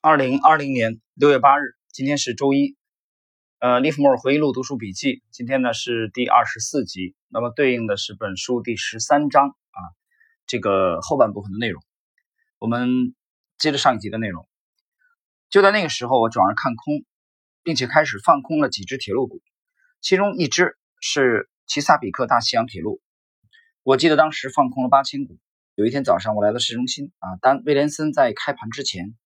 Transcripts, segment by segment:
二零二零年六月八日，今天是周一。呃，利弗莫尔回忆录读书笔记，今天呢是第二十四集，那么对应的是本书第十三章啊，这个后半部分的内容。我们接着上一集的内容。就在那个时候，我转而看空，并且开始放空了几只铁路股，其中一只是齐萨比克大西洋铁路。我记得当时放空了八千股。有一天早上，我来到市中心啊，当威廉森在开盘之前。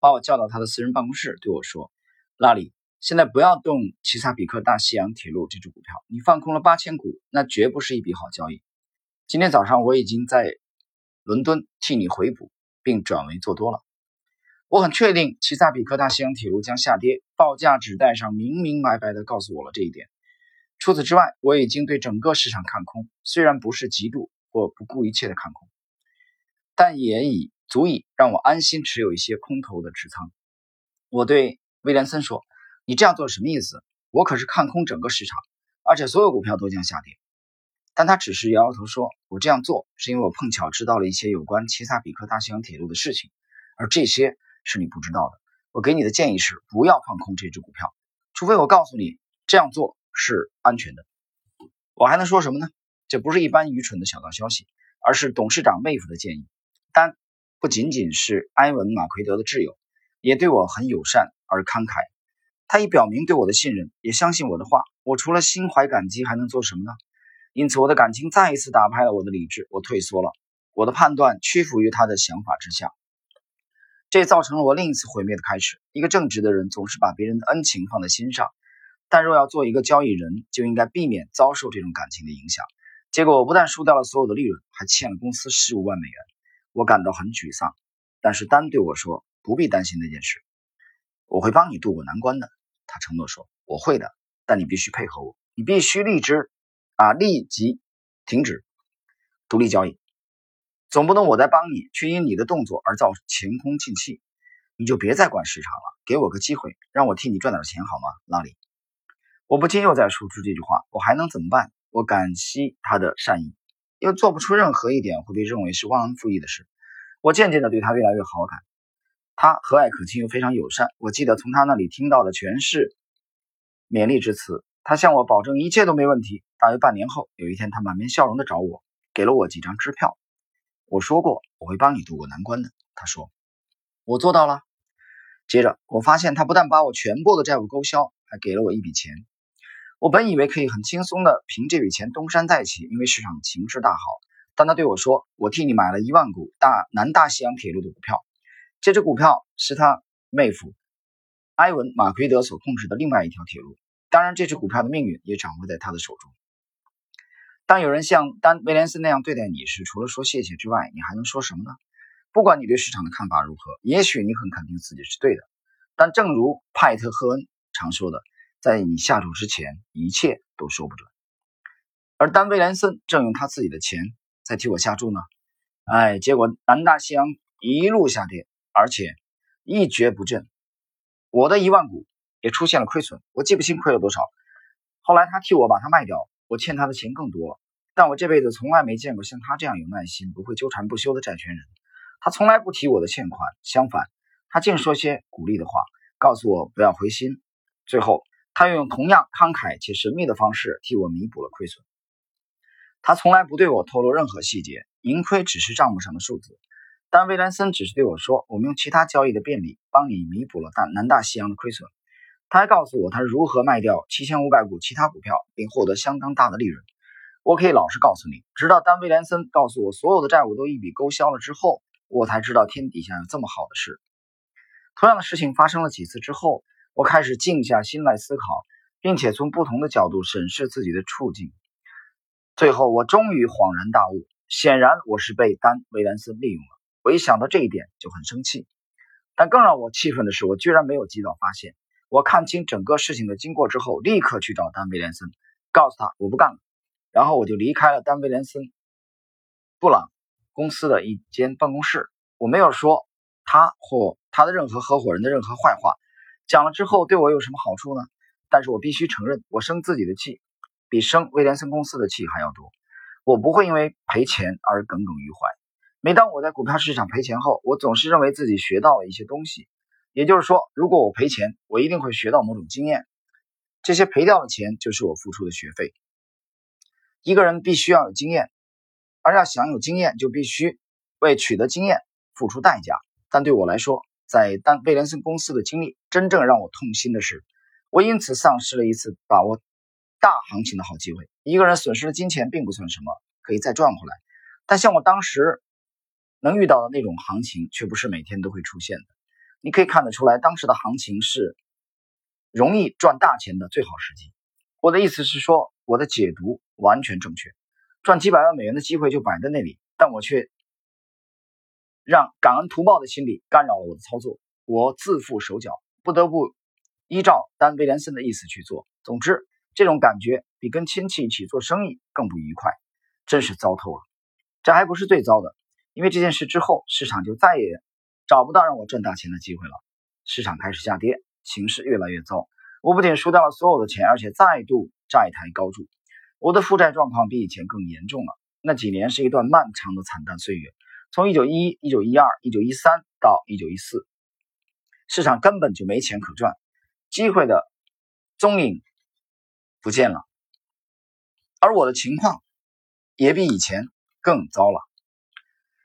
把我叫到他的私人办公室，对我说：“拉里，现在不要动齐萨比克大西洋铁路这只股票，你放空了八千股，那绝不是一笔好交易。今天早上我已经在伦敦替你回补，并转为做多了。我很确定齐萨比克大西洋铁路将下跌，报价纸带上明明白白地告诉我了这一点。除此之外，我已经对整个市场看空，虽然不是极度或不顾一切的看空，但也已。”足以让我安心持有一些空头的持仓。我对威廉森说：“你这样做什么意思？我可是看空整个市场，而且所有股票都将下跌。”但他只是摇摇头说：“我这样做是因为我碰巧知道了一些有关齐萨比克大西洋铁路的事情，而这些是你不知道的。我给你的建议是不要放空这只股票，除非我告诉你这样做是安全的。我还能说什么呢？这不是一般愚蠢的小道消息，而是董事长妹夫的建议。但……”不仅仅是埃文·马奎德的挚友，也对我很友善而慷慨。他已表明对我的信任，也相信我的话。我除了心怀感激，还能做什么呢？因此，我的感情再一次打败了我的理智，我退缩了。我的判断屈服于他的想法之下，这造成了我另一次毁灭的开始。一个正直的人总是把别人的恩情放在心上，但若要做一个交易人，就应该避免遭受这种感情的影响。结果，我不但输掉了所有的利润，还欠了公司十五万美元。我感到很沮丧，但是丹对我说：“不必担心那件事，我会帮你渡过难关的。”他承诺说：“我会的，但你必须配合我，你必须立即啊，立即停止独立交易，总不能我在帮你，却因你的动作而造前功尽弃。你就别再管市场了，给我个机会，让我替你赚点钱好吗，拉里？”我不禁又在说出这句话，我还能怎么办？我感激他的善意。又做不出任何一点会被认为是忘恩负义的事，我渐渐地对他越来越好感。他和蔼可亲又非常友善，我记得从他那里听到的全是勉励之词。他向我保证一切都没问题。大约半年后，有一天他满面笑容地找我，给了我几张支票。我说过我会帮你渡过难关的，他说，我做到了。接着我发现他不但把我全部的债务勾销，还给了我一笔钱。我本以为可以很轻松的凭这笔钱东山再起，因为市场情势大好。但他对我说：“我替你买了一万股大南大西洋铁路的股票，这只股票是他妹夫埃文·马奎德所控制的另外一条铁路。当然，这只股票的命运也掌握在他的手中。当有人像丹·威廉斯那样对待你时，除了说谢谢之外，你还能说什么呢？不管你对市场的看法如何，也许你很肯定自己是对的。但正如派特·赫恩常说的。”在你下注之前，一切都说不准。而丹·威廉森正用他自己的钱在替我下注呢。哎，结果南大西洋一路下跌，而且一蹶不振。我的一万股也出现了亏损，我记不清亏了多少。后来他替我把它卖掉，我欠他的钱更多。但我这辈子从来没见过像他这样有耐心、不会纠缠不休的债权人。他从来不提我的欠款，相反，他净说些鼓励的话，告诉我不要灰心。最后。他又用同样慷慨且神秘的方式替我弥补了亏损。他从来不对我透露任何细节，盈亏只是账目上的数字。但威廉森只是对我说：“我们用其他交易的便利帮你弥补了大南大西洋的亏损。”他还告诉我他如何卖掉七千五百股其他股票，并获得相当大的利润。我可以老实告诉你，直到丹威廉森告诉我所有的债务都一笔勾销了之后，我才知道天底下有这么好的事。同样的事情发生了几次之后。我开始静下心来思考，并且从不同的角度审视自己的处境。最后，我终于恍然大悟：显然我是被丹·维兰斯利用了。我一想到这一点就很生气。但更让我气愤的是，我居然没有及早发现。我看清整个事情的经过之后，立刻去找丹·威廉森，告诉他我不干了。然后我就离开了丹·威廉森布朗公司的一间办公室。我没有说他或他的任何合伙人的任何坏话。讲了之后对我有什么好处呢？但是我必须承认，我生自己的气，比生威廉森公司的气还要多。我不会因为赔钱而耿耿于怀。每当我在股票市场赔钱后，我总是认为自己学到了一些东西。也就是说，如果我赔钱，我一定会学到某种经验。这些赔掉的钱就是我付出的学费。一个人必须要有经验，而要想有经验，就必须为取得经验付出代价。但对我来说，在丹威廉森公司的经历，真正让我痛心的是，我因此丧失了一次把握大行情的好机会。一个人损失了金钱并不算什么，可以再赚回来。但像我当时能遇到的那种行情，却不是每天都会出现的。你可以看得出来，当时的行情是。容易赚大钱的最好时机。我的意思是说，我的解读完全正确，赚几百万美元的机会就摆在那里，但我却让感恩图报的心理干扰了我的操作。我自负手脚，不得不依照丹·威廉森的意思去做。总之，这种感觉比跟亲戚一起做生意更不愉快，真是糟透了。这还不是最糟的，因为这件事之后，市场就再也找不到让我赚大钱的机会了，市场开始下跌。形势越来越糟，我不仅输掉了所有的钱，而且再度债台高筑。我的负债状况比以前更严重了。那几年是一段漫长的惨淡岁月，从一九一一、一九一二、一九一三到一九一四，市场根本就没钱可赚，机会的踪影不见了。而我的情况也比以前更糟了。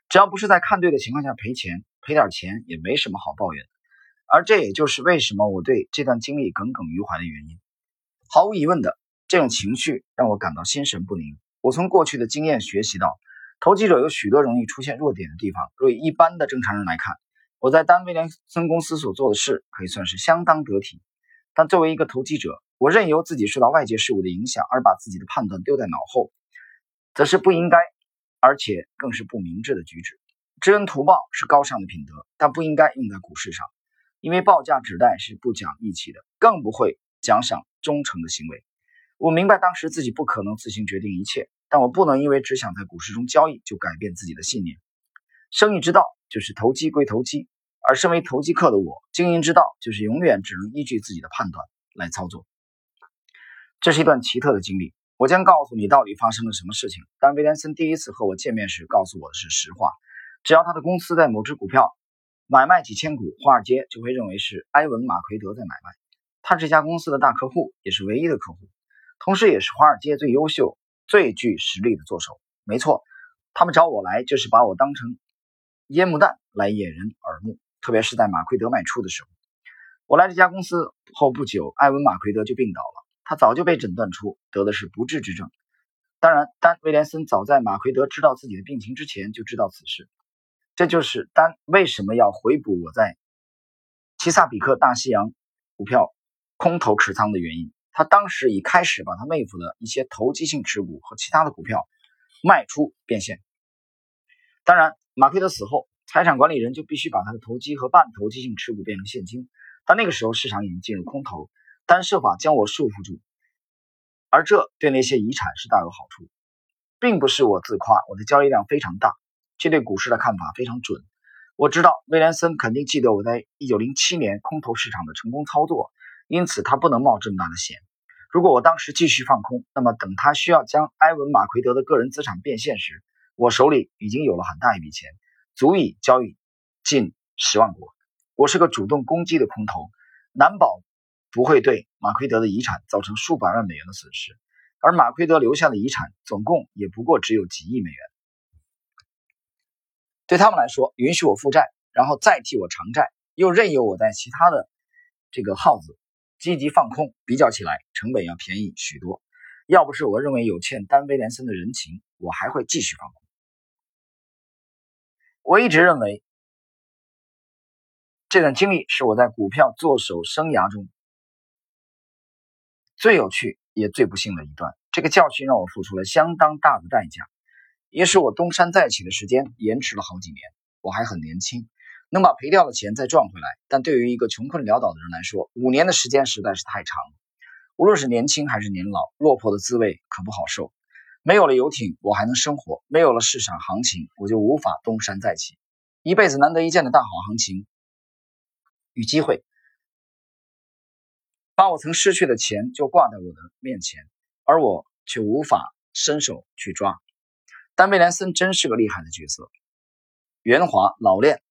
只要不是在看对的情况下赔钱，赔点钱也没什么好抱怨的。而这也就是为什么我对这段经历耿耿于怀的原因。毫无疑问的，这种情绪让我感到心神不宁。我从过去的经验学习到，投机者有许多容易出现弱点的地方。若以一般的正常人来看，我在丹威廉森公司所做的事可以算是相当得体。但作为一个投机者，我任由自己受到外界事物的影响，而把自己的判断丢在脑后，则是不应该，而且更是不明智的举止。知恩图报是高尚的品德，但不应该用在股市上。因为报价纸袋是不讲义气的，更不会奖赏忠诚的行为。我明白当时自己不可能自行决定一切，但我不能因为只想在股市中交易就改变自己的信念。生意之道就是投机归投机，而身为投机客的我，经营之道就是永远只能依据自己的判断来操作。这是一段奇特的经历，我将告诉你到底发生了什么事情。但威廉森第一次和我见面时告诉我的是实话，只要他的公司在某只股票。买卖几千股，华尔街就会认为是埃文·马奎德在买卖。他这家公司的大客户，也是唯一的客户，同时也是华尔街最优秀、最具实力的作手。没错，他们找我来就是把我当成烟幕弹来掩人耳目。特别是在马奎德卖出的时候，我来这家公司后不久，埃文·马奎德就病倒了。他早就被诊断出得的是不治之症。当然，丹·威廉森早在马奎德知道自己的病情之前就知道此事。这就是丹为什么要回补我在奇萨比克大西洋股票空头持仓的原因。他当时已开始把他妹夫的一些投机性持股和其他的股票卖出变现。当然，马奎德死后，财产管理人就必须把他的投机和半投机性持股变成现金。但那个时候市场已经进入空头，但设法将我束缚住，而这对那些遗产是大有好处，并不是我自夸，我的交易量非常大。这对股市的看法非常准。我知道威廉森肯定记得我在1907年空头市场的成功操作，因此他不能冒这么大的险。如果我当时继续放空，那么等他需要将埃文·马奎德的个人资产变现时，我手里已经有了很大一笔钱，足以交易近十万股。我是个主动攻击的空头，难保不会对马奎德的遗产造成数百万美元的损失。而马奎德留下的遗产总共也不过只有几亿美元。对他们来说，允许我负债，然后再替我偿债，又任由我在其他的这个号子积极放空，比较起来成本要便宜许多。要不是我认为有欠丹威廉森的人情，我还会继续放空。我一直认为，这段经历是我在股票做手生涯中最有趣也最不幸的一段。这个教训让我付出了相当大的代价。也使我东山再起的时间延迟了好几年。我还很年轻，能把赔掉的钱再赚回来。但对于一个穷困潦倒的人来说，五年的时间实在是太长了。无论是年轻还是年老，落魄的滋味可不好受。没有了游艇，我还能生活；没有了市场行情，我就无法东山再起。一辈子难得一见的大好行情与机会，把我曾失去的钱就挂在我的面前，而我却无法伸手去抓。但威廉森真是个厉害的角色，圆滑老练，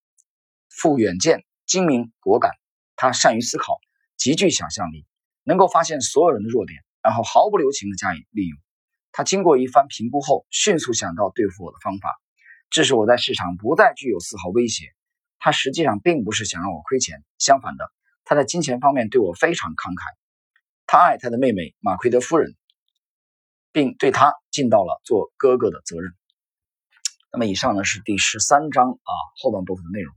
富远见，精明果敢，他善于思考，极具想象力，能够发现所有人的弱点，然后毫不留情的加以利用。他经过一番评估后，迅速想到对付我的方法，致使我在市场不再具有丝毫威胁。他实际上并不是想让我亏钱，相反的，他在金钱方面对我非常慷慨。他爱他的妹妹马奎德夫人，并对他尽到了做哥哥的责任。那么，以上呢是第十三章啊后半部分的内容。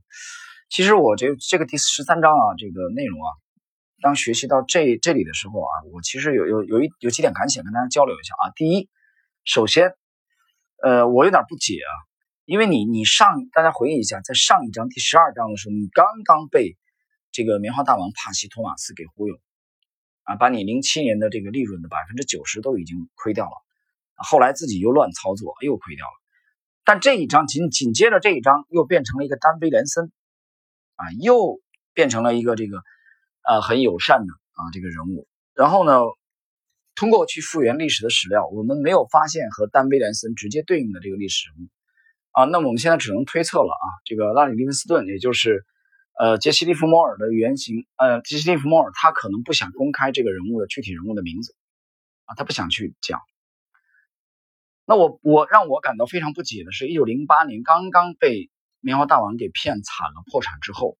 其实我这这个第十三章啊，这个内容啊。当学习到这这里的时候啊，我其实有有有一有几点感想跟大家交流一下啊。第一，首先，呃，我有点不解啊，因为你你上大家回忆一下，在上一章第十二章的时候，你刚刚被这个棉花大王帕西托马斯给忽悠啊，把你零七年的这个利润的百分之九十都已经亏掉了，后来自己又乱操作又亏掉了。但这一章紧紧接着这一章又变成了一个丹威廉森啊，又变成了一个这个。啊，很友善的啊，这个人物。然后呢，通过去复原历史的史料，我们没有发现和丹威廉森直接对应的这个历史人物啊。那么我们现在只能推测了啊。这个拉里利文斯顿，也就是呃杰西利弗摩尔的原型，呃杰西利弗摩尔，他可能不想公开这个人物的具体人物的名字啊，他不想去讲。那我我让我感到非常不解的是，一九零八年刚刚被棉花大王给骗惨了，破产之后。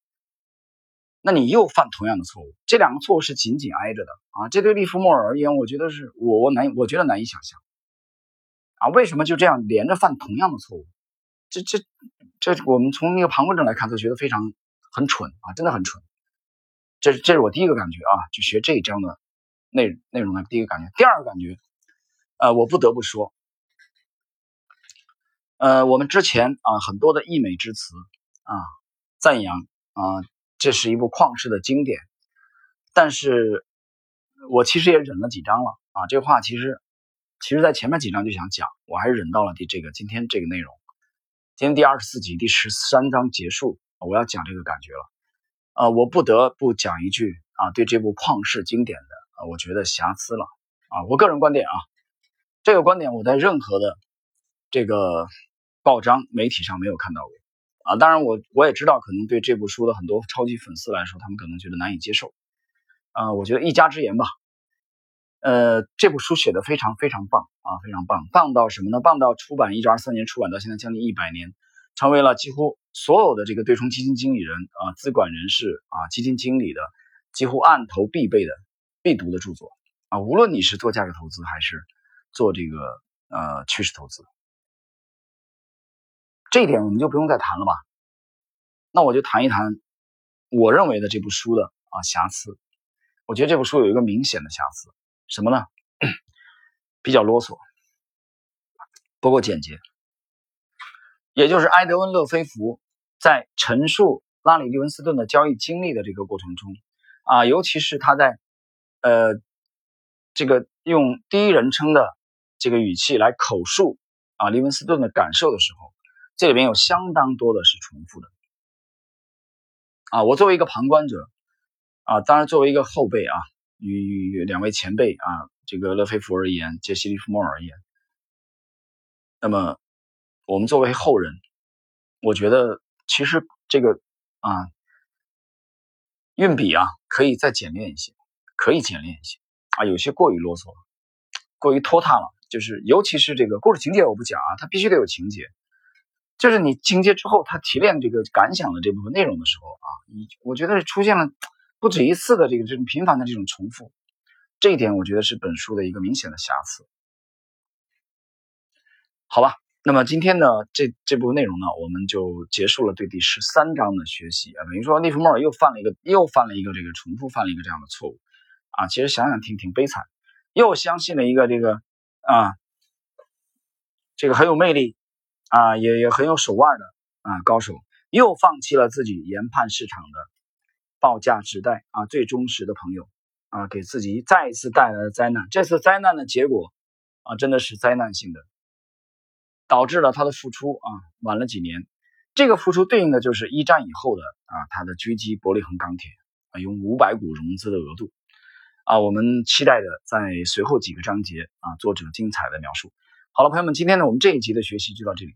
那你又犯同样的错误，这两个错误是紧紧挨着的啊！这对利弗莫尔而言，我觉得是我我难，我觉得难以想象啊！为什么就这样连着犯同样的错误？这这这，我们从那个旁观者来看，都觉得非常很蠢啊，真的很蠢。这这是我第一个感觉啊，就学这一章的内内容的第一个感觉。第二个感觉，呃，我不得不说，呃，我们之前啊很多的溢美之词啊，赞扬啊。这是一部旷世的经典，但是我其实也忍了几章了啊。这话其实，其实在前面几章就想讲，我还是忍到了第这个今天这个内容。今天第二十四集第十三章结束，我要讲这个感觉了。啊，我不得不讲一句啊，对这部旷世经典的啊，我觉得瑕疵了啊。我个人观点啊，这个观点我在任何的这个报章媒体上没有看到过。啊，当然我我也知道，可能对这部书的很多超级粉丝来说，他们可能觉得难以接受。啊，我觉得一家之言吧。呃，这部书写的非常非常棒啊，非常棒，棒到什么呢？棒到出版一九二三年出版到现在将近一百年，成为了几乎所有的这个对冲基金经理人啊、资管人士啊、基金经理的几乎案头必备的必读的著作啊。无论你是做价值投资还是做这个呃趋势投资。这一点我们就不用再谈了吧？那我就谈一谈我认为的这部书的啊瑕疵。我觉得这部书有一个明显的瑕疵，什么呢？比较啰嗦，不够简洁。也就是埃德温·勒菲弗在陈述拉里·利文斯顿的交易经历的这个过程中啊，尤其是他在呃这个用第一人称的这个语气来口述啊利文斯顿的感受的时候。这里面有相当多的是重复的啊！我作为一个旁观者啊，当然作为一个后辈啊，与两位前辈啊，这个勒菲弗而言，杰西·利弗莫尔而言，那么我们作为后人，我觉得其实这个啊，运笔啊，可以再简练一些，可以简练一些啊，有些过于啰嗦，过于拖沓了，就是尤其是这个故事情节，我不讲啊，它必须得有情节。就是你情节之后，他提炼这个感想的这部分内容的时候啊，你我觉得出现了不止一次的这个这种频繁的这种重复，这一点我觉得是本书的一个明显的瑕疵。好吧，那么今天呢，这这部分内容呢，我们就结束了对第十三章的学习啊，等于说利弗莫尔又犯了一个又犯了一个这个重复犯了一个这样的错误啊，其实想想挺挺悲惨，又相信了一个这个啊，这个很有魅力。啊，也也很有手腕的啊，高手又放弃了自己研判市场的报价时代啊，最忠实的朋友啊，给自己再一次带来了灾难。这次灾难的结果啊，真的是灾难性的，导致了他的付出啊晚了几年。这个付出对应的就是一战以后的啊，他的狙击伯利恒钢铁啊，用五百股融资的额度啊，我们期待的在随后几个章节啊，作者精彩的描述。好了，朋友们，今天呢，我们这一集的学习就到这里。